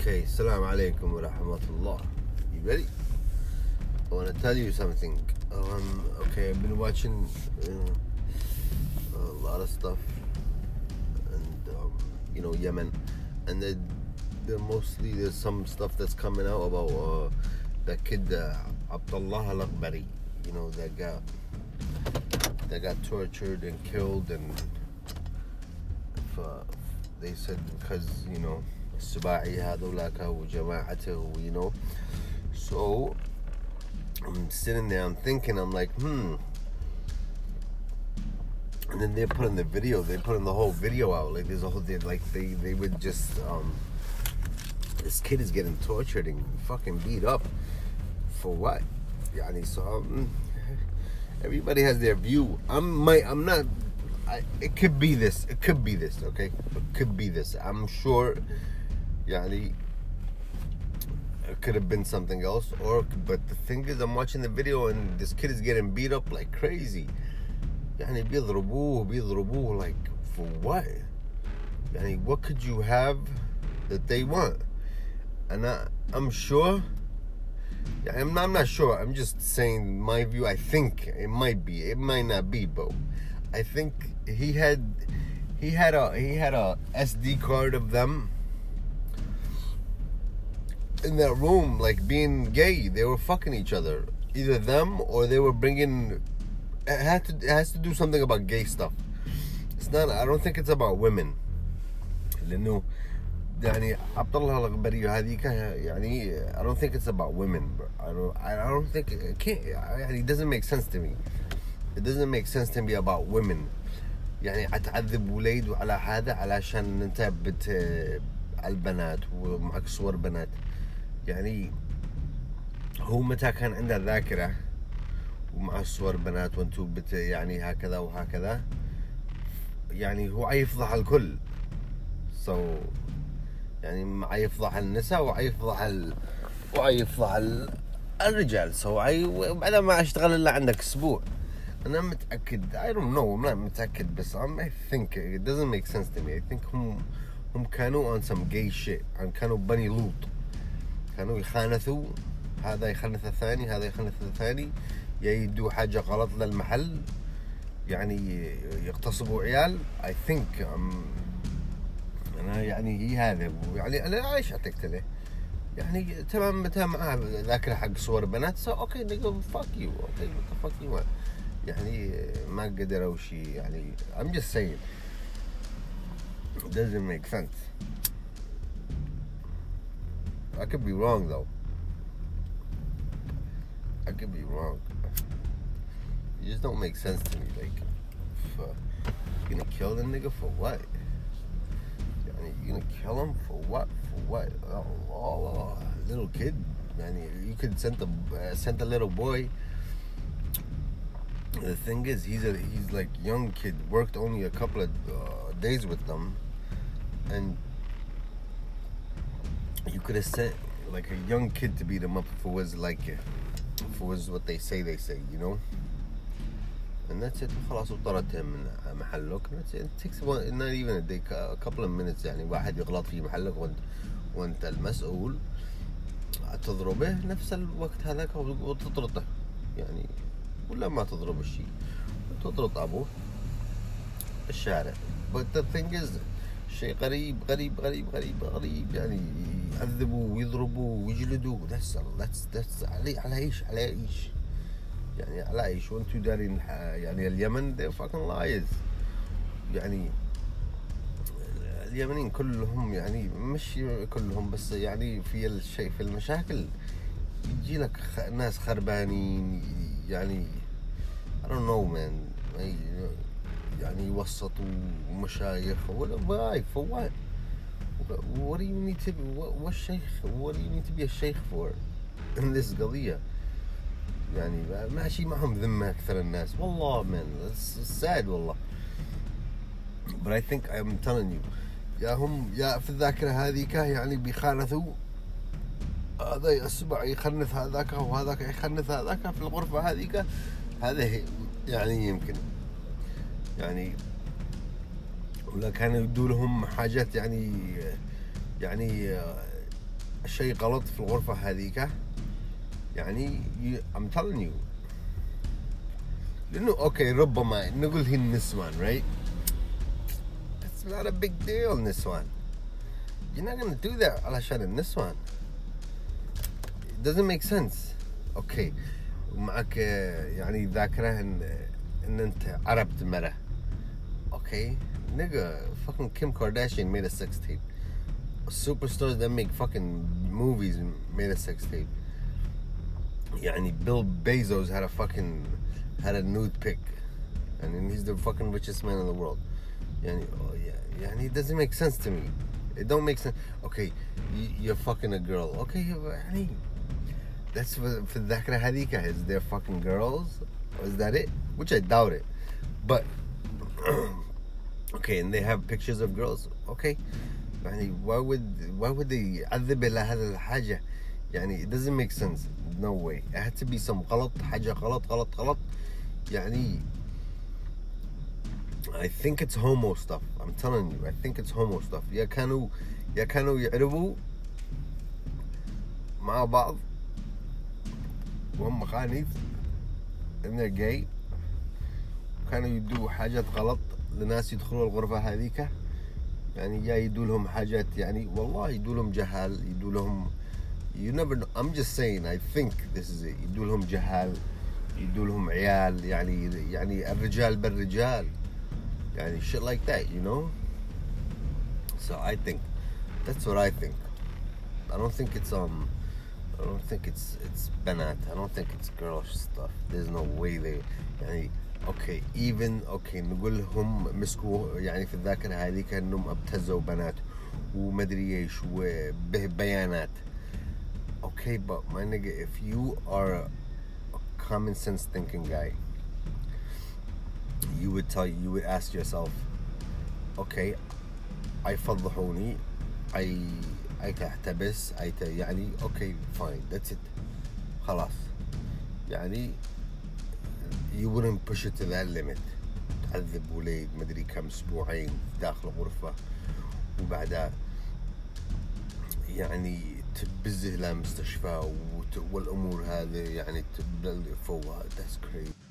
Okay, Assalamu alaikum wa rahmatullah. You ready? I want to tell you something. Um, okay, I've been watching uh, a lot of stuff, and um, you know Yemen, and they they're mostly there's some stuff that's coming out about uh, that kid uh, Abdullah Al Akbari. You know that got that got tortured and killed, and if, uh, they said because you know السباعي هذولاك وجماعته you know so I'm sitting there I'm thinking I'm like hmm and then they put in the video they put in the whole video out like there's a whole they, like they they would just um this kid is getting tortured and fucking beat up for what yani so um, everybody has their view I'm my I'm not I, it could be this it could be this okay it could be this I'm sure Yani it could have been something else or but the thing is I'm watching the video and this kid is getting beat up like crazy يعني بيضربوه بيضربوه like for what يعني what could you have that they want and I, I'm sure يعني I'm not, I'm not sure I'm just saying my view I think it might be it might not be but I think he had he had a he had a SD card of them in that room like being gay they were fucking each other either them or they were bringing it had to it has to do something about gay stuff it's not I don't think it's about women لانه يعني عبد الله الغبري هذيك يعني I don't think it's about women I don't I don't think it can't يعني it doesn't make sense to me it doesn't make sense to me about women يعني اتعذب وليد وعلى هذا علشان انت بت على البنات ومعك صور بنات يعني هو متى كان عنده ذاكرة ومع صور بنات وانتو بت يعني هكذا وهكذا يعني هو عيفضح الكل. So يعني عيفضح النساء وعيفضح ال... وعيفضح ال... الرجال. So عي... وبعد ما اشتغل إلا عندك أسبوع. أنا متأكد don't know I'm not متأكد بس I'm, I think it doesn't make sense to me. I think هم هم كانوا on some gay shit كانوا بني لوط. كانوا يخانثوا. هذا يخنث الثاني هذا يخنث الثاني. يدوا حاجة غلط للمحل. يعني يغتصبوا عيال. I think um, أنا يعني هي هذا. يعني أنا إيش أعتقد إنه يعني تمام متى معاه ذاكرة حق صور بنات. so okay نقول fuck you okay fuck you يعني ما قدروا شيء يعني just saying. It doesn't make sense. I could be wrong though. I could be wrong. It just don't make sense to me. Like, for, you gonna kill the nigga for what? You gonna kill him for what? For what? Oh, oh, little kid. Man, you could send the uh, send a little boy. The thing is, he's a he's like young kid. Worked only a couple of uh, days with them, and you could have sent like a young kid to beat him up if it was like if it was what they say they say, you know. And that's it خلاص وطردته من محلك it. it takes one, not even a day a couple of minutes يعني واحد يغلط في محلك وانت وانت المسؤول تضربه نفس الوقت هذاك وتطرده يعني ولا ما تضرب الشيء تطرد ابوه الشارع but the thing is شيء غريب غريب غريب غريب غريب يعني يعذبوا ويضربوا ويجلدوا. That's that's that's على على إيش؟ على إيش؟ يعني على إيش؟ وأنتم دارين يعني اليمن they fucking liars. يعني اليمنيين كلهم يعني مش كلهم بس يعني في الشيء في المشاكل يجي لك ناس خربانين يعني I don't know man. يعني يوسطوا مشايخ. ولا why? For what what do you need to be what, what شيخ what do you need to be a sheikh for in this قضية يعني ماشي معهم ذمة أكثر الناس. والله man it's sad والله. But I think I'm telling you يا هم يا في الذاكرة هذيك يعني بيخانثوا هذا يسمع يخنث هذاك وهذاك يخنث هذاك في الغرفة هذيك. هذا يعني يمكن. يعني ولا كانوا يدوا لهم حاجات يعني يعني شيء غلط في الغرفة هذيك؟ يعني I'm telling you. لأنه أوكي ربما نقول هي النسوان right? It's not a big deal نسوان You're not gonna do that علشان النسوان It doesn't make sense. أوكي. ومعك آه، يعني ذاكرة إن إن أنت عربت مرة. okay? Nigga, fucking Kim Kardashian made a sex tape. Superstars that make fucking movies made a sex tape. Yeah, and he, Bill Bezos had a fucking had a nude pic, and he's the fucking richest man in the world. Yeah, and he, oh yeah, yeah, and it doesn't make sense to me. It don't make sense. Okay, you, are fucking a girl. Okay, honey, that's for for Dakra Hadika. Is there fucking girls? Is that it? Which I doubt it, but okay and they have pictures of girls okay يعني why would why would they يعذب على هذا الحاجة يعني it doesn't make sense no way it had to be some غلط حاجة غلط غلط غلط يعني I think it's homo stuff I'm telling you I think it's homo stuff يا كانوا يا كانوا يعرفوا مع بعض وهم خانيف and they're gay كانوا يدوا حاجات غلط لناس يدخلوا الغرفة هذيك يعني يا يدوا لهم حاجات يعني والله يدوا لهم جهال يدوا لهم you never know I'm just saying I think this is it يدوا لهم جهال يدوا لهم عيال يعني يعني الرجال بالرجال يعني shit like that you know so I think that's what I think I don't think it's um I don't think it's it's بنات I don't think it's girl stuff there's no way they يعني okay even okay نقول هم مسكوا يعني في الذاكره هذيك انهم ابتزوا بنات ومدري إيش وبيانات okay but my nigga if you are a, common sense thinking guy you would tell you would ask yourself okay I فضحوني I I تحتبس ت- يعني okay fine that's it خلاص يعني you wouldn't push it to that limit. تعذب وليد مدري كم أسبوعين داخل غرفة وبعدها يعني تبزه له مستشفى وت- والأمور هذه يعني تبل فوق. That's crazy.